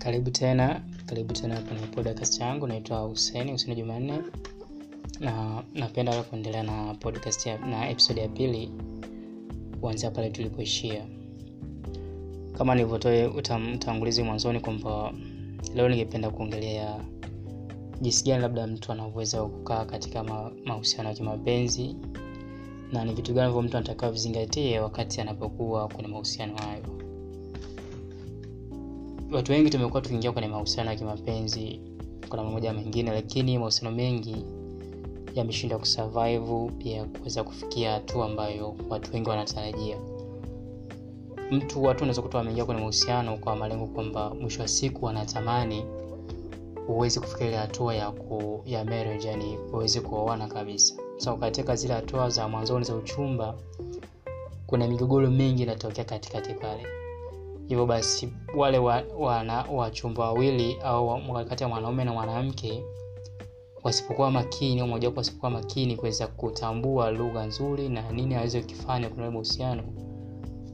karibu tena karibu tena kwenye podcast yangu naitwa huseni huseni jumanne. Na napenda kuendelea na podcast ya, na episode ya pili kuanzia pale tulipoishia. Kama nilivyotoa utangulizi mwanzoni kwamba leo ningependa kuongelea jinsi gani labda mtu anavyoweza kukaa katika mahusiano ya kimapenzi na ni vitu gani hivyo mtu anatakiwa vizingatie wakati anapokuwa kwenye mahusiano hayo watu wengi tumekuwa tukiingia kwenye mahusiano ya kimapenzi kuna mamoja mengine lakini mahusiano mengi yameshindwa kusurvive pia kuweza kufikia hatua ambayo watu wengi wanatarajia. Mtu watu wanaweza kutoa ameingia kwenye mahusiano kwa malengo kwamba mwisho wa siku wanatamani huwezi kufikia ile hatua ya ku, ya marriage yani uweze kuoana kabisa. So katika zile hatua za mwanzoni za uchumba kuna migogoro mingi inatokea katikati pale hivyo basi wale wachumba wa, wa wawili au kati ya mwanaume na mwanamke wasipokuwa makini mmojawapo wasipokuwa makini kuweza kutambua lugha nzuri na nini aweze kukifanya kwenye mahusiano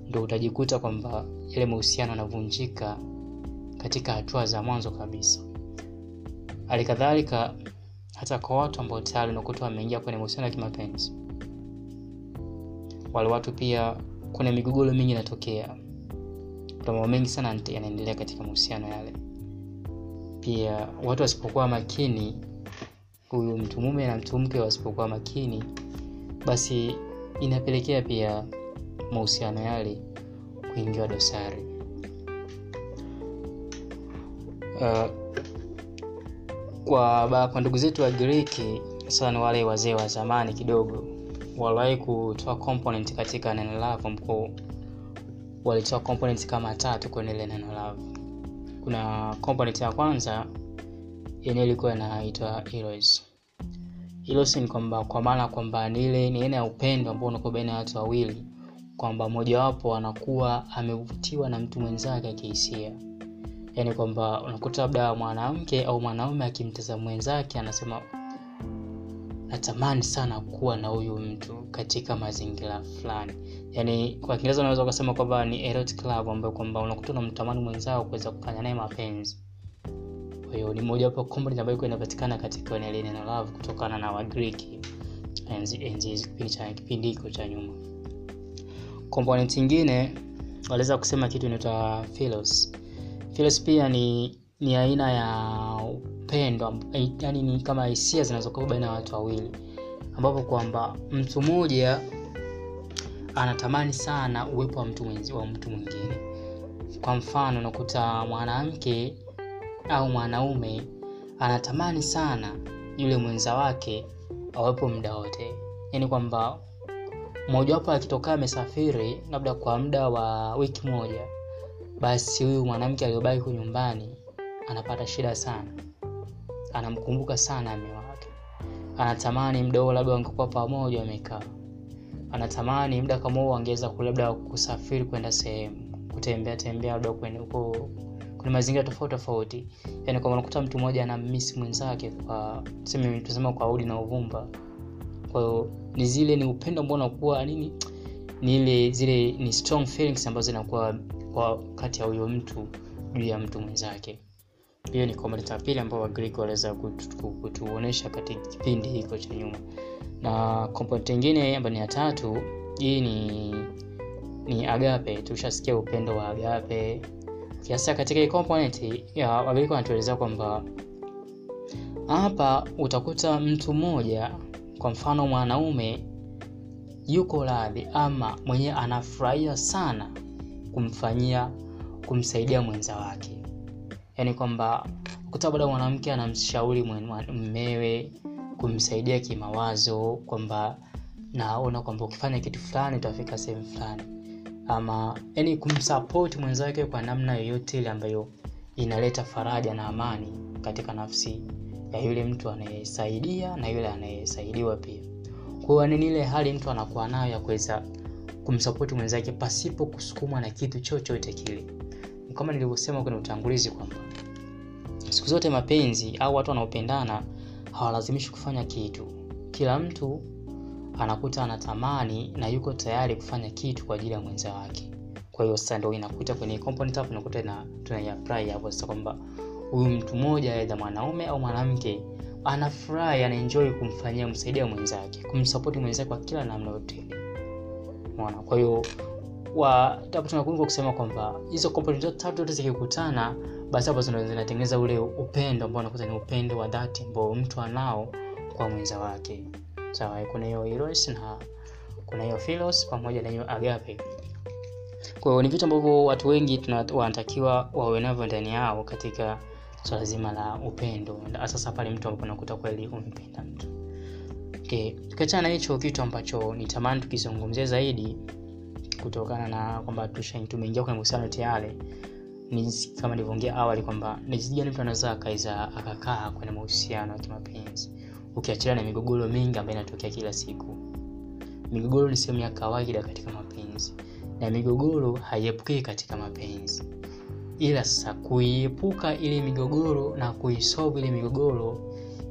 ndo utajikuta kwamba yale mahusiano yanavunjika katika hatua za mwanzo kabisa. Hali kadhalika hata kwa watu ambao tayari unakuta wameingia kwenye mahusiano ya kimapenzi wale watu pia kuna migogoro mingi inatokea kuna mambo mengi sana yanaendelea katika mahusiano yale. Pia watu wasipokuwa makini huyu mtu mume na mtu mke wasipokuwa makini basi inapelekea pia mahusiano yale kuingiwa dosari. Uh, kwa, kwa ndugu zetu wa giriki sana wale wazee wa zamani kidogo waliwahi kutoa component katika neno mkuu walitoa component kama tatu kwenye ile neno love. Kuna component ya kwanza yenyewe ilikuwa inaitwa heroes. Heroes ni kwamba kwa maana kwamba ni ile ni aina ya upendo ambao unakuwa baina ya watu wawili kwamba mmojawapo anakuwa amevutiwa na mtu mwenzake akihisia yaani kwamba unakuta labda mwanamke au mwanaume akimtazama mwenzake anasema natamani sana kuwa na huyu mtu katika mazingira fulani. Yani kwa kiingereza unaweza ukasema kwamba ni erotic club ambayo kwamba unakuta unamtamani mwenzao kuweza kufanya naye mapenzi. Kwa hiyo ni mojawapo component ambayo inapatikana katika ile neno love kutokana na wagriki enzi enzi kipindi cha kipindi hiko cha nyuma. Component nyingine waliweza kusema kitu inaitwa philos. Philos pia ni ni aina ya upendo yani ni kama hisia zinazokuwa baina ya watu wawili ambapo kwamba mtu mmoja anatamani sana uwepo wa mtu mwingine. Kwa mfano unakuta mwanamke au mwanaume anatamani sana yule mwenza wake awepo muda wote. Yaani kwamba mmojawapo akitokea amesafiri labda kwa muda wa wiki moja basi huyu mwanamke aliyobaki nyumbani anapata shida sana anamkumbuka sana mme wake. Anatamani muda huo labda wangekuwa pamoja wamekaa. Anatamani muda kama huo angeweza labda kusafiri kwenda sehemu kutembea tembea labda kwenye mazingira tofauti tofauti. Yani kwamba unakuta mtu mmoja anamisi mwenzake kwa tuseme tusema kwa udi na uvumba. Kwa hiyo ni zile ni upendo ambao unakuwa nini ni ile zile ni strong feelings ambazo zinakuwa kwa kati ya huyo mtu juu ya mtu mwenzake hiyo ni komponenti ya pili ambao wagrik waliweza kutuonyesha katika kipindi hiko cha nyuma. Na komponenti ingine ambayo ni ya tatu hii ni ni agape. Tushasikia upendo wa agape. Kiasa katika hii komponenti ya wagrik wanatuelezea kwamba hapa utakuta mtu mmoja kwa mfano mwanaume yuko radhi ama mwenyewe anafurahia sana kumfanyia kumsaidia mwenza wake yaani kwamba ukuta bado mwanamke anamshauri mmewe kumsaidia kimawazo kwamba naona kwamba ukifanya kitu fulani utafika sehemu fulani. Ama yani kumsapoti mwenzake kwa namna yoyote ile ambayo inaleta faraja na amani katika nafsi ya yule mtu anayesaidia na yule anayesaidiwa pia. Kwa nini ile hali mtu anakuwa nayo ya kuweza kumsapoti mwenzake pasipo kusukumwa na kitu chochote kile. Kama nilivyosema kwenye utangulizi kwamba siku zote mapenzi au watu wanaopendana hawalazimishi kufanya kitu. Kila mtu anakuta anatamani na yuko tayari kufanya kitu kwa ajili ya mwenza wake. Kwa hiyo sasa ndo inakuta kwenye component hapo inakuta na tunaiapply hapo sasa kwamba huyu mtu mmoja aidha mwanaume au mwanamke anafurahi anaenjoy kumfanyia msaidia mwenzake kumsapoti mwenzake kwa kila namna yote. Mona kwa hiyo hapo kusema kwamba hizo component tatu zote zikikutana basi hapo zinatengeneza ule upendo ambao unakuta ni upendo wa dhati ambao mtu anao kwa mwenza wake. Sawa kuna hiyo eros na kuna hiyo philos pamoja na hiyo agape. Kwa hiyo ni vitu ambavyo watu wengi wanatakiwa wawe navyo ndani yao katika swala so zima la upendo. Sasa pale mtu ambapo nakuta kweli umpenda mtu. Okay. tukiachana na hicho kitu ambacho nitamani tukizungumzia zaidi kutokana na kwamba tumeingia kwenye mahusiano tayari kama nilivyoongea awali kwamba ni jinsi gani mtu anaweza akaweza akakaa kwenye mahusiano ya kimapenzi. Ukiachilia na migogoro mingi ambayo inatokea kila siku. Migogoro ni sehemu ya kawaida katika mapenzi. Na migogoro haiepukiki katika mapenzi. Ila sasa kuiepuka ile migogoro na kuisolve ile migogoro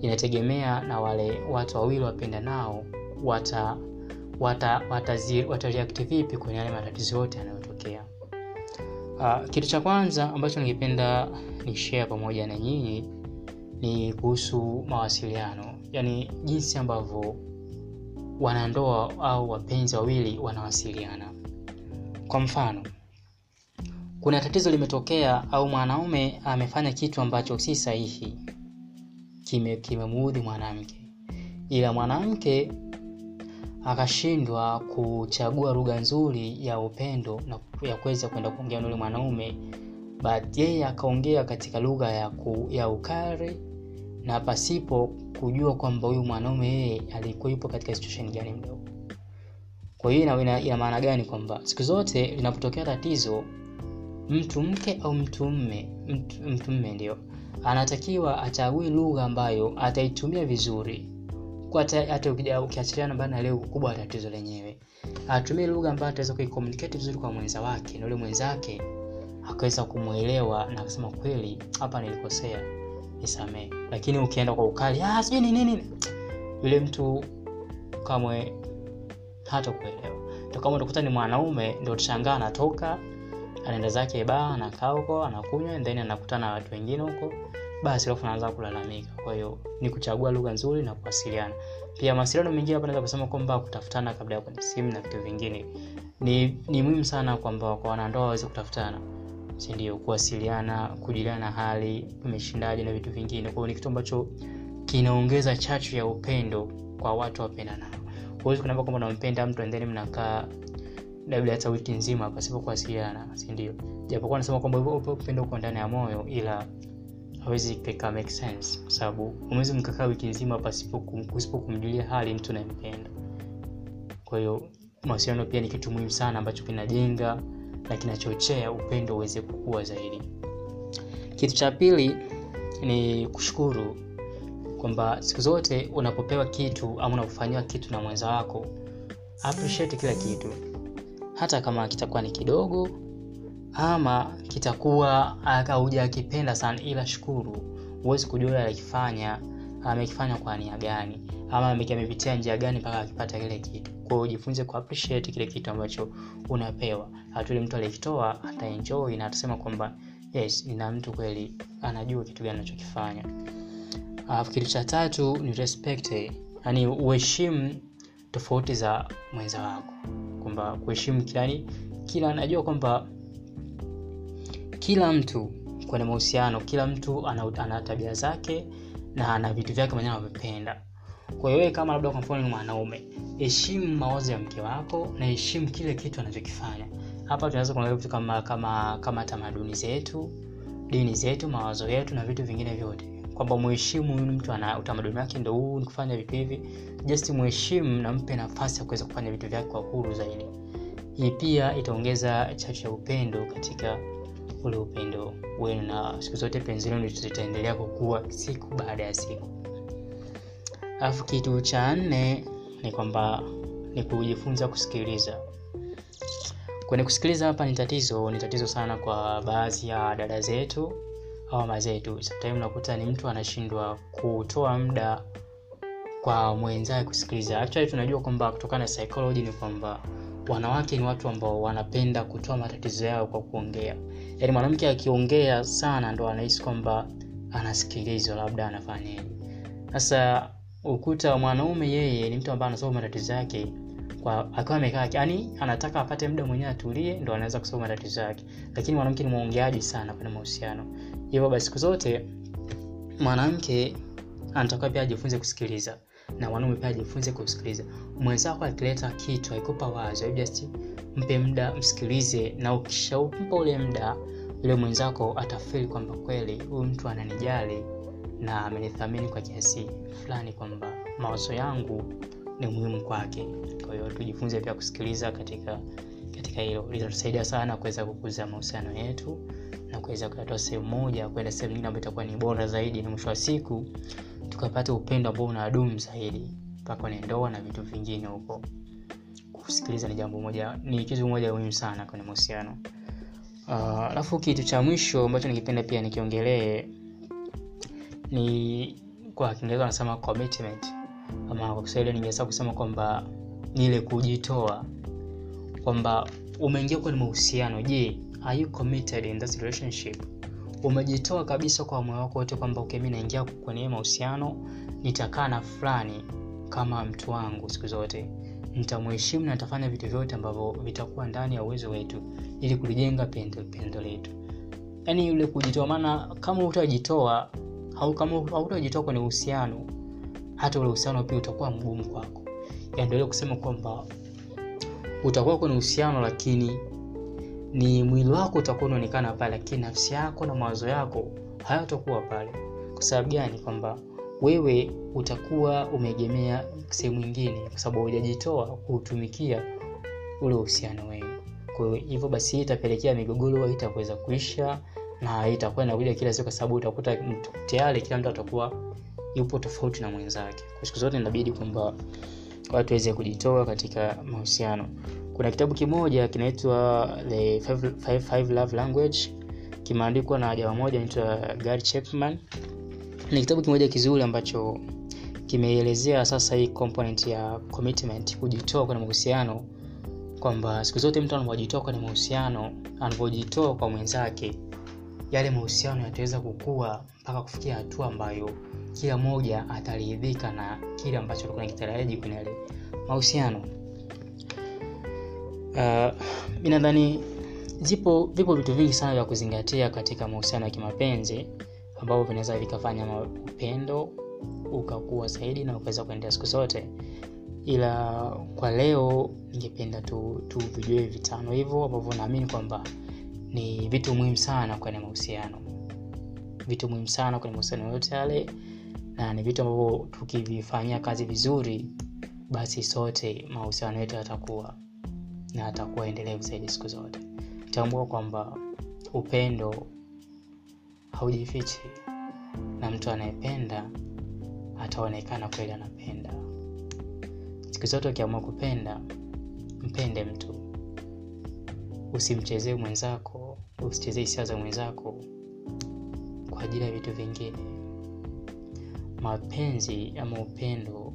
inategemea na wale watu wawili wapenda nao wata wata watareact wata vipi kwenye yale matatizo yote yanayotokea uh, kitu cha kwanza ambacho ningependa ni share pamoja na nyinyi ni kuhusu mawasiliano. Yaani jinsi ambavyo wanandoa au wapenzi wawili wanawasiliana. Kwa mfano kuna tatizo limetokea au mwanaume amefanya kitu ambacho si sahihi. Kimemuudhi kime mwanamke. Ila mwanamke akashindwa kuchagua lugha nzuri ya upendo na ya kuweza kwenda kuongea na yule mwanaume but yeye akaongea katika lugha ya, ku, ya ukari na pasipo kujua kwamba huyu mwanaume yeye alikuwa yupo katika situation gani mdogo. Kwa hiyo ina, maana gani kwamba siku zote linapotokea tatizo mtu mke au mtu mme mtu mme ndio anatakiwa achague lugha ambayo ataitumia vizuri hata ukiachilia mbali na leo kubwa wa tatizo lenyewe. Atumie lugha ambayo ataweza kuicommunicate vizuri kwa mwenza wake na ule mwenzake akaweza kumwelewa na akasema kweli hapa nilikosea nisamee lakini ukienda kwa ukali ah sijui ni nini. Yule mtu kamwe hata kuelewa kama utakuta ni mwanaume ndio tushangaa anatoka anaenda zake baa anakaa huko anakunywa then anakutana na watu wengine huko basi alafu naanza kulalamika. Kwa hiyo ni kuchagua lugha nzuri na kuwasiliana. Pia mawasiliano mengine hapa naweza kusema kwamba kutafutana kabla ya kwenye simu na vitu vingine ni ni muhimu sana kwamba kwa wanandoa waweze kutafutana. Sindio kuwasiliana kujuliana hali umeshindaje na vitu vingine. Kwao ni kitu ambacho kinaongeza chachu ya upendo kwa watu wapendanao huwezi kunaamba kwamba unampenda mtu endheni mnakaa labda hata wiki nzima pasipo kuwasiliana. Sindio japokuwa anasema kwamba upendo uko ndani ya moyo ila hawezi kika make sense kwa sababu umewezi mkakaa wiki nzima kusipo kumjulia hali mtu unayempenda. Kwa hiyo mawasiliano pia ni kitu muhimu sana ambacho kinajenga na kinachochea upendo uweze kukua zaidi. Kitu cha pili ni kushukuru kwamba siku zote unapopewa kitu ama unapofanyiwa kitu na mwenza wako appreciate kila kitu. Hata kama kitakuwa ni kidogo ama kitakuwa haujakipenda sana ila shukuru huwezi kujua alikifanya amekifanya kwa nia gani ama amepitia njia gani mpaka akipata kile kitu. Kwao ujifunze ku appreciate kile kitu ambacho unapewa. Hatuli mtu alikitoa ataenjoy na atasema kwamba yes ina mtu kweli anajua kitu gani anachokifanya. Kitu cha tatu ni respect yani uheshimu tofauti za mwenza wako. Kwamba kuheshimu yani kila anajua kwamba kila mtu kwenye mahusiano kila mtu ana, ana tabia zake na ana vitu vyake mwenyewe anavyopenda. Kwa kama labda kwa mfano ni mwanaume heshimu mawazo ya mke wako na heshimu kile kitu anachokifanya. Hapa tunaweza kuangalia vitu kama kama kama tamaduni zetu dini zetu mawazo yetu na vitu vingine vyote. Kwamba muheshimu huyu mtu ana utamaduni wake ndo huu ni kufanya vitu hivi. Just muheshimu na mpe nafasi ya kuweza kufanya vitu vyake kwa huru zaidi. Hii pia itaongeza chachu ya upendo katika ule upendo wenu na siku zote penzi lenu litaendelea kukua siku baada ya siku. Alafu kitu cha nne ni kwamba ni kujifunza kusikiliza. Kwenye kusikiliza hapa ni tatizo ni tatizo sana kwa baadhi ya dada zetu au mazetu. zetu. Sometime unakuta ni mtu anashindwa kutoa muda kwa mwenzake kusikiliza. Actually tunajua kwamba kutokana na psychology ni kwamba wanawake ni watu ambao wanapenda kutoa matatizo yao kwa kuongea. Yaani mwanamke akiongea sana ndo anahisi kwamba anasikilizwa labda anafanyaje sasa ukuta mwanaume yeye ni mtu ambaye anasoma matatizo yake kwa akiwa amekaa yani anataka apate muda mwenyewe atulie ndo anaweza kusoma matatizo yake. Lakini mwanamke ni mwongeaji sana kwenye mahusiano. Hivyo basi siku zote mwanamke anatakiwa pia ajifunze kusikiliza na mwanaume pia ajifunze kusikiliza. Mwenzako akileta kitu aikupa wazo just mpe muda msikilize na ukishampa ule muda yule mwenzako atafili kwamba kweli huyu mtu ananijali na amenithamini kwa kiasi fulani kwamba mawazo yangu ni muhimu kwake. Kwa hiyo tujifunze pia kusikiliza katika katika hilo. Litatusaidia sana kuweza kukuza mahusiano yetu na kuweza kuyatoa sehemu moja kwenda sehemu nyingine ambayo itakuwa ni bora zaidi na mwisho wa siku tukapata upendo ambao unadumu zaidi mpaka kwenye ndoa na vitu vingine huko. Kusikiliza ni jambo moja ni kitu moja muhimu sana kwenye mahusiano. Alafu uh, kitu cha mwisho ambacho nikipenda pia nikiongelee ni kwa kiingereza wanasema commitment. Ama kwa kiswahili ningeweza kusema kwamba ni ile kujitoa. Kwamba umeingia kwenye mahusiano je are you committed in this relationship umejitoa kabisa kwa moyo wako wote kwamba okay, mi naingia kwenye mahusiano nitakaa na fulani kama mtu wangu siku zote. Nitamuheshimu na nitafanya vitu vyote ambavyo vitakuwa ndani ya uwezo wetu ili kulijenga pendo pendo letu. Yaani yule kujitoa maana kama utajitoa kama hautajitoa kwenye uhusiano hata ule uhusiano pia utakuwa mgumu kwako. Yaendelee kusema kwamba utakuwa kwenye uhusiano lakini ni mwili wako utakuwa unaonekana pale lakini nafsi yako na mawazo yako hayatakuwa pale. Kwa sababu gani? Kwamba wewe utakuwa umeegemea sehemu ingine kwa sababu hujajitoa kuutumikia ule uhusiano wenu. Kwa hivyo basi itapelekea migogoro itakuweza kuisha na itakuwa inakuja kila siku kwa sababu utakuta tayari kila mtu atakuwa yupo tofauti na mwenzake. Kwa siku zote inabidi kwamba watu waweze kujitoa katika mahusiano kuna kitabu kimoja kinaitwa the five, five, five love language. Kimeandikwa na jamaa moja anaitwa Gary Chapman. Ni kitabu kimoja kizuri ambacho kimeelezea sasa hii component ya commitment kujitoa kwenye mahusiano kwamba siku zote mtu anavyojitoa kwenye mahusiano anavyojitoa kwa mwenzake yale mahusiano yataweza kukua mpaka kufikia hatua ambayo kila mmoja ataridhika na kile ambacho alikuwa nakitaraji kwenye yale mahusiano uh, mi nadhani zipo vipo vitu vingi sana vya kuzingatia katika mahusiano ya kimapenzi ambavyo vinaweza vikafanya upendo ukakuwa zaidi na ukaweza kuendea siku zote. Ila kwa leo ningependa tu, tu vijue vitano hivyo ambavyo naamini kwamba ni vitu muhimu sana kwenye mahusiano. Vitu muhimu sana kwenye mahusiano yote yale na ni vitu ambavyo tukivifanyia kazi vizuri basi sote mahusiano yetu yatakuwa na atakuwa endelevu zaidi siku zote. Tambua kwamba upendo haujifichi na mtu anayependa ataonekana kweli anapenda. Siku zote ukiamua kupenda mpende mtu. Usimchezee mwenzako usichezee hisia za mwenzako kwa ajili ya vitu vingine. Mapenzi ama upendo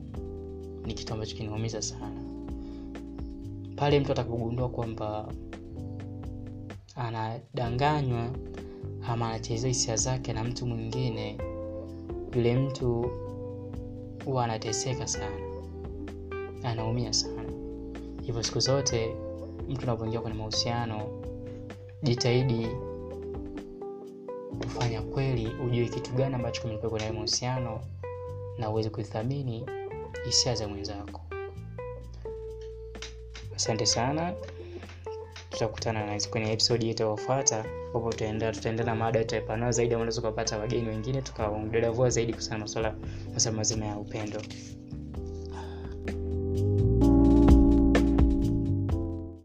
ni kitu ambacho kinaumiza sana pale mtu atakapogundua kwamba anadanganywa ama anachezea hisia zake na mtu mwingine yule mtu huwa anateseka sana. Anaumia sana. Hivyo siku zote mtu unapoingia kwenye mahusiano jitahidi kufanya kweli ujue kitu gani ambacho kimekuwa kwenye mahusiano na uweze kuithamini hisia za mwenzako asante sana. Tutakutana na kwenye episodi yetu yaofuata ambapo tutaenda na mada tutaipanua zaidi unaweza kupata wageni wengine tukaongedavua zaidi kuhusiana maswala masala mazima ya upendo